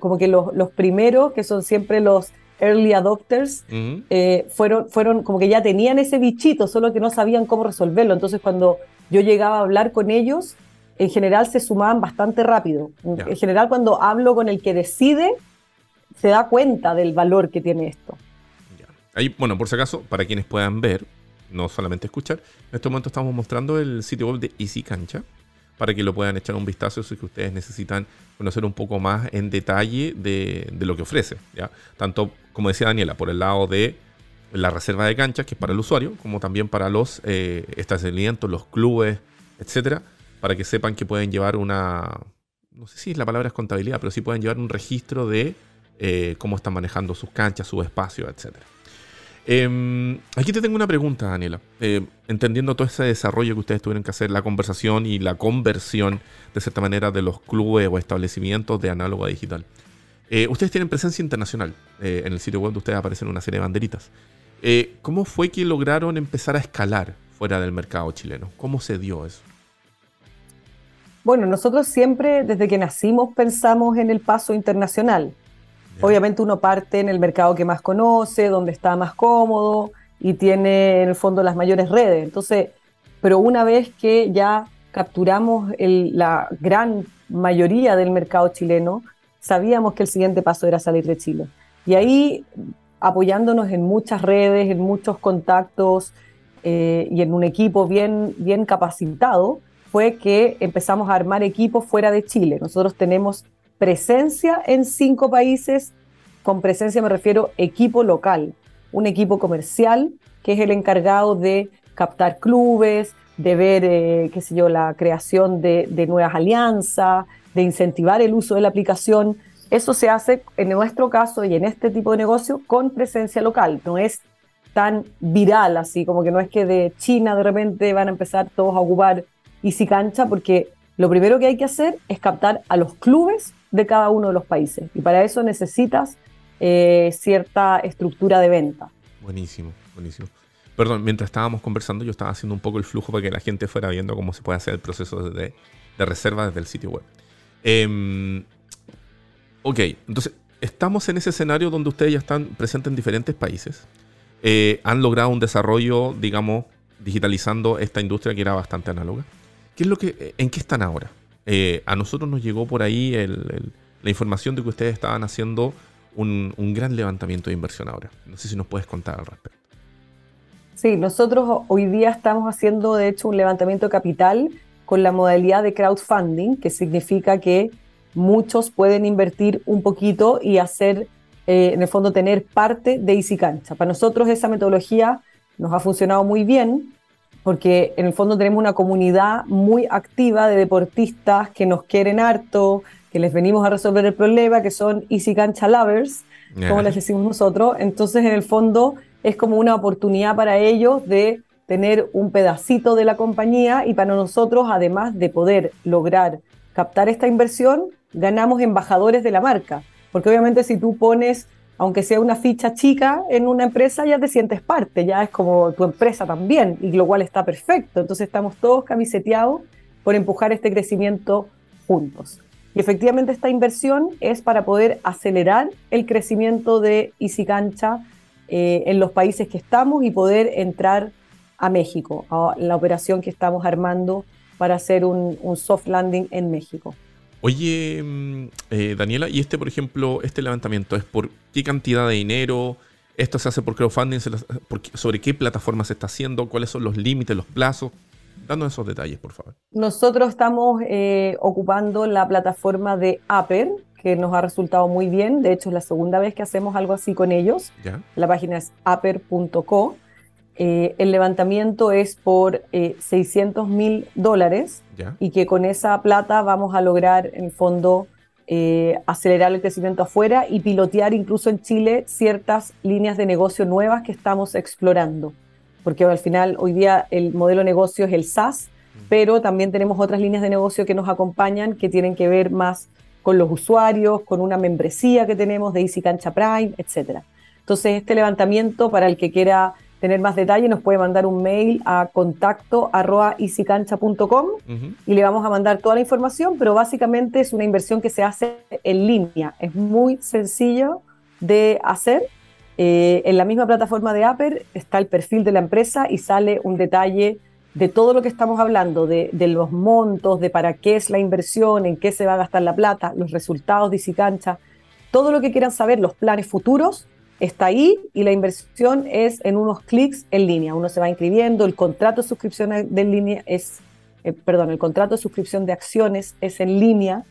como que los, primeros, que son siempre los early adopters, eh, fueron, fueron como que ya tenían ese bichito, solo que no sabían cómo resolverlo. Entonces cuando yo llegaba a hablar con ellos, en general se sumaban bastante rápido. En general cuando hablo con el que decide, se da cuenta del valor que tiene esto. Ahí, bueno, por si acaso, para quienes puedan ver, no solamente escuchar, en este momento estamos mostrando el sitio web de Easy Cancha para que lo puedan echar un vistazo si que ustedes necesitan conocer un poco más en detalle de, lo que ofrece. ¿ya? Tanto, como decía Daniela, por el lado de la reserva de canchas, que es para el usuario, como también para los eh, establecimientos, los clubes, etcétera, para que sepan que pueden llevar una, no sé si la palabra es contabilidad, pero sí pueden llevar un registro de eh, cómo están manejando sus canchas, su espacio, etc. Em, aquí te tengo una pregunta, Daniela. Eh, entendiendo todo ese desarrollo que ustedes tuvieron que hacer, la conversación y la conversión, de cierta manera, de los clubes o establecimientos de análogo a digital. Eh, ustedes tienen presencia internacional. en el sitio web de ustedes aparecen una serie de banderitas. ¿Cómo fue que lograron empezar a escalar fuera del mercado chileno? ¿Cómo se dio eso? Bueno, nosotros siempre, desde que nacimos, pensamos en el paso internacional. Obviamente uno parte en el mercado que más conoce, donde está más cómodo y tiene en el fondo las mayores redes. Entonces, pero una vez que ya capturamos la gran mayoría del mercado chileno, sabíamos que el siguiente paso era salir de Chile. Y ahí apoyándonos en muchas redes, en muchos contactos eh, y en un equipo bien, bien capacitado, fue que empezamos a armar equipos fuera de Chile. Nosotros tenemos presencia en cinco países, con presencia me refiero equipo local, un equipo comercial que es el encargado de captar clubes, de ver, eh, qué sé yo, la creación de, de nuevas alianzas, de incentivar el uso de la aplicación. Eso se hace en nuestro caso y en este tipo de negocio con presencia local. No es tan viral así, como que no es que de China de repente van a empezar todos a ocupar Easy Cancha, porque lo primero que hay que hacer es captar a los clubes de cada uno de los países. Y para eso necesitas eh, cierta estructura de venta. Buenísimo, buenísimo. Perdón, mientras estábamos conversando, yo estaba haciendo un poco el flujo para que la gente fuera viendo cómo se puede hacer el proceso de, de reserva desde el sitio web. Em, ok, entonces estamos en ese escenario donde ustedes ya están presentes en diferentes países. Eh, han logrado un desarrollo, digamos, digitalizando esta industria que era bastante análoga. ¿Qué es lo que, ¿En qué están ahora? Eh, a nosotros nos llegó por ahí la información de que ustedes estaban haciendo un, un, gran levantamiento de inversión ahora. No sé si nos puedes contar al respecto. Sí, nosotros hoy día estamos haciendo, de hecho, un levantamiento de capital con la modalidad de crowdfunding, que significa que muchos pueden invertir un poquito y hacer, eh, en el fondo, tener parte de Easy Cancha. Para nosotros esa metodología nos ha funcionado muy bien porque en el fondo tenemos una comunidad muy activa de deportistas que nos quieren harto, que les venimos a resolver el problema, que son Easy Cancha Lovers, como les decimos nosotros. Entonces, en el fondo, es como una oportunidad para ellos de tener un pedacito de la compañía y para nosotros, además de poder lograr captar esta inversión, ganamos embajadores de la marca. Porque obviamente si tú pones, aunque sea una ficha chica en una empresa, ya te sientes parte, ya es como tu empresa también, y lo cual está perfecto. Entonces estamos todos camiseteados por empujar este crecimiento juntos. Y efectivamente esta inversión es para poder acelerar el crecimiento de Easy Cancha eh, en los países que estamos y poder entrar a México, a la operación que estamos armando para hacer un, soft landing en México. Oye, mm, eh, Daniela, ¿y este, por ejemplo, este levantamiento es por qué cantidad de dinero? ¿Esto se hace por crowdfunding? ¿Sobre qué plataforma se está haciendo? ¿Cuáles son los límites, los plazos? Dándonos esos detalles, por favor. Nosotros estamos eh, ocupando la plataforma de Aper, que nos ha resultado muy bien. De hecho, es la segunda vez que hacemos algo así con ellos. La página es aper.co. Eh, el levantamiento es por 600 eh, mil dólares y que con esa plata vamos a lograr, en el fondo, eh, acelerar el crecimiento afuera y pilotear incluso en Chile ciertas líneas de negocio nuevas que estamos explorando. Porque al final, hoy día, el modelo de negocio es el SaaS, mm. pero también tenemos otras líneas de negocio que nos acompañan que tienen que ver más con los usuarios, con una membresía que tenemos de Easy Cancha Prime, etc. Entonces, este levantamiento, para el que quiera tener más detalle, nos puede mandar un mail a contacto arroba y le vamos a mandar toda la información, pero básicamente es una inversión que se hace en línea. Es muy sencillo de hacer. Eh, en la misma plataforma de Apple está el perfil de la empresa y sale un detalle de todo lo que estamos hablando, de, de, los montos, de para qué es la inversión, en qué se va a gastar la plata, los resultados de Easycancha, todo lo que quieran saber, los planes futuros, está ahí y la inversión es en unos clics en línea. Uno se va inscribiendo, el contrato de suscripción de línea es, eh, perdón, el contrato de suscripción de acciones es en línea.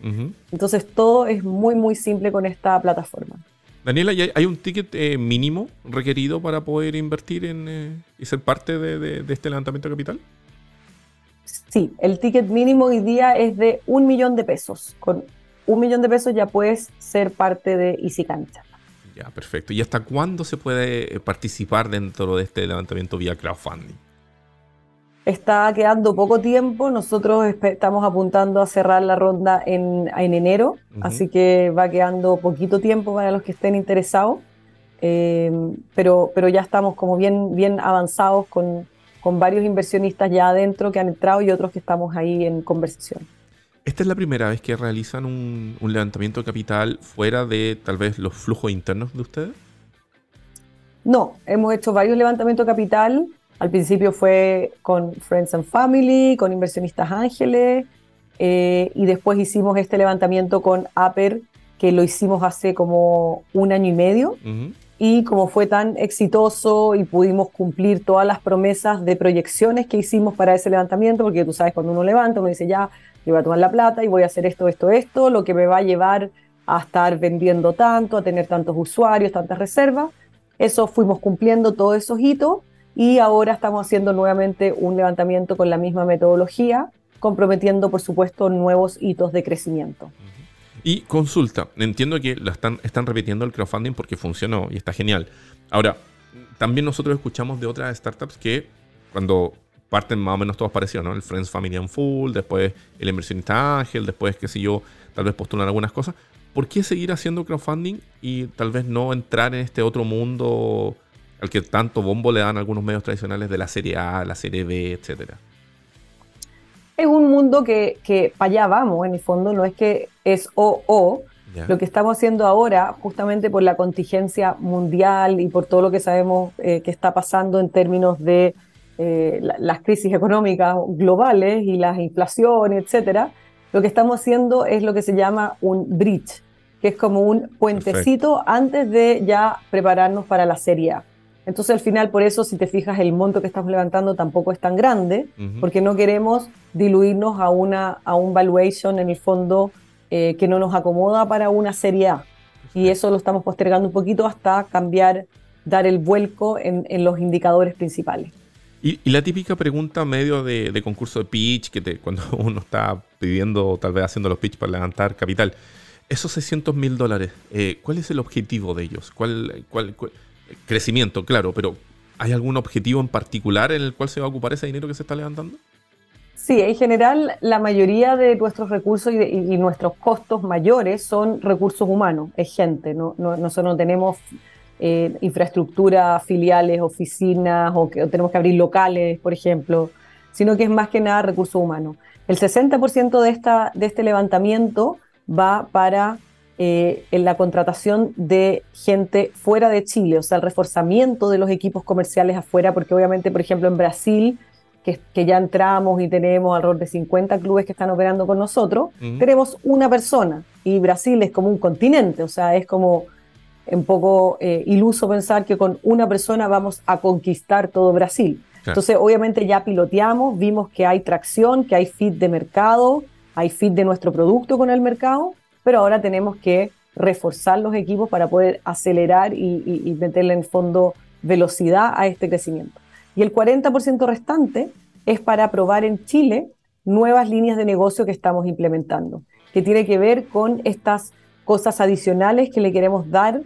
Entonces todo es muy, muy simple con esta plataforma. Daniela, ¿hay un ticket eh, mínimo requerido para poder invertir en, eh, y ser parte de, este levantamiento de capital? Sí, el ticket mínimo hoy día es de un millón de pesos. Con un millón de pesos ya puedes ser parte de Easy Cancha. Ya, perfecto. ¿Y hasta cuándo se puede eh, participar dentro de este levantamiento vía crowdfunding? Está quedando poco tiempo. Nosotros estamos apuntando a cerrar la ronda en, enero, así que va quedando poquito tiempo para los que estén interesados. Em, pero, pero ya estamos como bien, bien avanzados con, con varios inversionistas ya adentro que han entrado y otros que estamos ahí en conversación. ¿Esta es la primera vez que realizan un, levantamiento de capital fuera de tal vez los flujos internos de ustedes? No, hemos hecho varios levantamientos de capital. Al principio fue con Friends and Family, con inversionistas ángeles, eh, y después hicimos este levantamiento con Aper, que lo hicimos hace como un año y medio. y como fue tan exitoso y pudimos cumplir todas las promesas de proyecciones que hicimos para ese levantamiento, porque tú sabes, cuando uno levanta, uno dice, ya, yo voy a tomar la plata y voy a hacer esto, esto, esto, lo que me va a llevar a estar vendiendo tanto, a tener tantos usuarios, tantas reservas. Eso fuimos cumpliendo todos esos hitos y ahora estamos haciendo nuevamente un levantamiento con la misma metodología, comprometiendo, por supuesto, nuevos hitos de crecimiento. Y consulta, entiendo que lo están, están repitiendo el crowdfunding porque funcionó y está genial. Ahora, también nosotros escuchamos de otras startups que cuando parten más o menos todos parecidos, ¿no? El Friends Family and Full, después el inversionista Ángel, después, qué sé yo, tal vez postulan algunas cosas. ¿Por qué seguir haciendo crowdfunding y tal vez no entrar en este otro mundo al que tanto bombo le dan algunos medios tradicionales de la serie A, la serie B, etcétera? Es un mundo que, que para allá vamos, en el fondo, no es que es o o. Lo que estamos haciendo ahora, justamente por la contingencia mundial y por todo lo que sabemos eh, que está pasando en términos de eh, las crisis económicas globales y las inflaciones, etcétera, lo que estamos haciendo es lo que se llama un bridge, que es como un puentecito antes de ya prepararnos para la Serie A. Entonces al final, por eso, si te fijas, el monto que estamos levantando tampoco es tan grande, porque no queremos diluirnos a, una, a un valuation en el fondo eh, que no nos acomoda para una serie A. Y eso lo estamos postergando un poquito hasta cambiar, dar el vuelco en, los indicadores principales. Y, la típica pregunta medio de, concurso de pitch, que te, cuando uno está pidiendo, tal vez haciendo los pitch para levantar capital, esos 600 mil dólares, eh, ¿cuál es el objetivo de ellos? ¿Cuál, cuál, crecimiento, claro, pero ¿hay algún objetivo en particular en el cual se va a ocupar ese dinero que se está levantando? Sí, en general la mayoría de nuestros recursos y, nuestros costos mayores son recursos humanos, es gente. No, nosotros no tenemos eh, infraestructura, filiales, oficinas o, que, tenemos que abrir locales, por ejemplo, sino que es más que nada recursos humanos. El 60% de, esta, de este levantamiento va para eh, en la contratación de gente fuera de Chile, o sea, el reforzamiento de los equipos comerciales afuera, porque obviamente, por ejemplo, en Brasil, que, ya entramos y tenemos alrededor de 50 clubes que están operando con nosotros, tenemos una persona y Brasil es como un continente, o sea, es como un poco eh, iluso pensar que con una persona vamos a conquistar todo Brasil. Entonces, obviamente ya piloteamos, vimos que hay tracción, que hay fit de mercado, hay fit de nuestro producto con el mercado pero ahora tenemos que reforzar los equipos para poder acelerar y, meterle en fondo velocidad a este crecimiento. Y el 40% restante es para probar en Chile nuevas líneas de negocio que estamos implementando, que tiene que ver con estas cosas adicionales que le queremos dar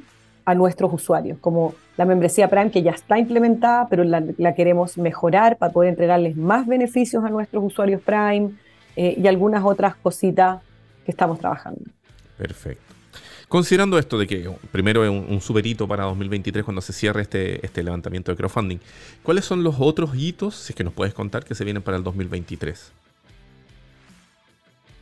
a nuestros usuarios, como la membresía Prime que ya está implementada, pero la, queremos mejorar para poder entregarles más beneficios a nuestros usuarios Prime eh, y algunas otras cositas que estamos trabajando. Perfecto. Considerando esto de que primero es un, super hito para 2023 cuando se cierre este, este levantamiento de crowdfunding, ¿cuáles son los otros hitos, si es que nos puedes contar, que se vienen para el 2023?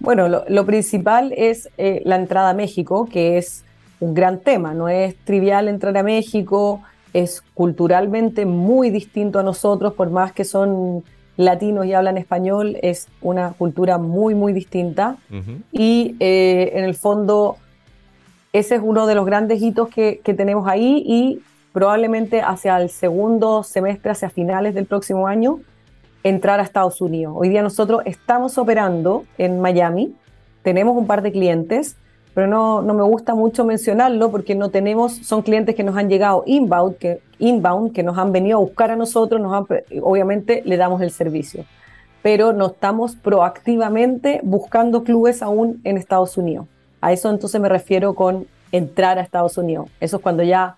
Bueno, lo, principal es eh, la entrada a México, que es un gran tema. No es trivial entrar a México, es culturalmente muy distinto a nosotros, por más que son latinos y hablan español, es una cultura muy, muy distinta. Y eh, en el fondo, ese es uno de los grandes hitos que, tenemos ahí y probablemente hacia el segundo semestre, hacia finales del próximo año, entrar a Estados Unidos. Hoy día nosotros estamos operando en Miami, tenemos un par de clientes, pero no, no, me gusta mucho mencionarlo porque no tenemos, son clientes que nos han llegado inbound, que, inbound, que nos han venido a buscar a nosotros, nos han, obviamente le damos el servicio, pero no estamos proactivamente buscando clubes aún en Estados Unidos. A eso entonces me refiero con entrar a Estados Unidos. Eso es cuando ya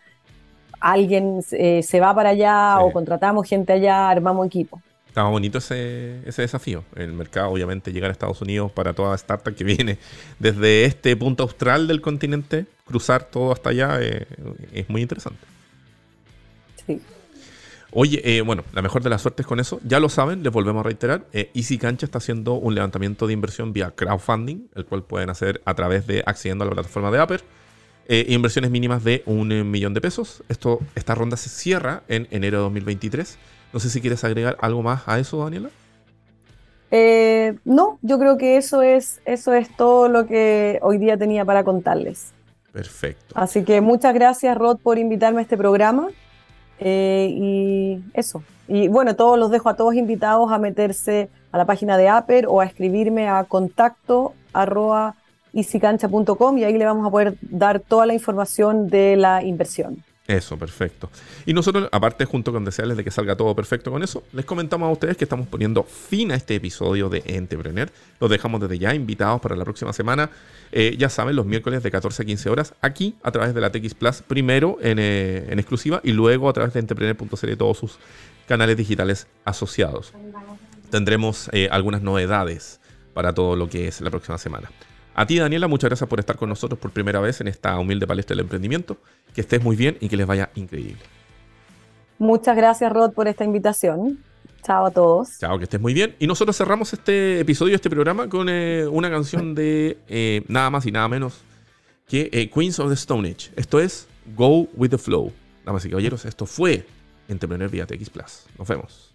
alguien eh, se va para allá o contratamos gente allá, armamos equipo. Estaba bonito ese, desafío. El mercado, obviamente, llegar a Estados Unidos para toda startup que viene desde este punto austral del continente, cruzar todo hasta allá eh, es muy interesante. Sí. Oye, eh, bueno, la mejor de las suertes con eso. Ya lo saben, les volvemos a reiterar. Eh, Easy Cancha está haciendo un levantamiento de inversión vía crowdfunding, el cual pueden hacer a través de accediendo a la plataforma de Upper. inversiones mínimas de un millón de pesos. Esto, esta ronda se cierra en enero de 2023. No sé si quieres agregar algo más a eso, Daniela. Eh, no, yo creo que eso es, eso es todo lo que hoy día tenía para contarles. Perfecto. Así que muchas gracias, Rod, por invitarme a este programa. Eh, y eso. Y bueno, todos los dejo a todos invitados a meterse a la página de Aper o a escribirme a contacto arroba y ahí le vamos a poder dar toda la información de la inversión. Eso, perfecto. Y nosotros, aparte, junto con desearles de que salga todo perfecto con eso, les comentamos a ustedes que estamos poniendo fin a este episodio de Entrepreneur. Los dejamos desde ya invitados para la próxima semana. Eh, ya saben, los miércoles de 14 a 15 horas, aquí a través de la TX Plus, primero en, eh, en exclusiva y luego a través de entrepreneur.cl y todos sus canales digitales asociados. Tendremos eh, algunas novedades para todo lo que es la próxima semana. A ti, Daniela, muchas gracias por estar con nosotros por primera vez en esta humilde palestra del emprendimiento. Que estés muy bien y que les vaya increíble. Muchas gracias, Rod, por esta invitación. Chao a todos. Chao, que estés muy bien. Y nosotros cerramos este episodio, este programa, con eh, una canción de eh, nada más y nada menos que eh, Queens of the Stone Age. Esto es Go with the Flow. Damas y caballeros, esto fue Entrepreneur vía TX Plus. Nos vemos.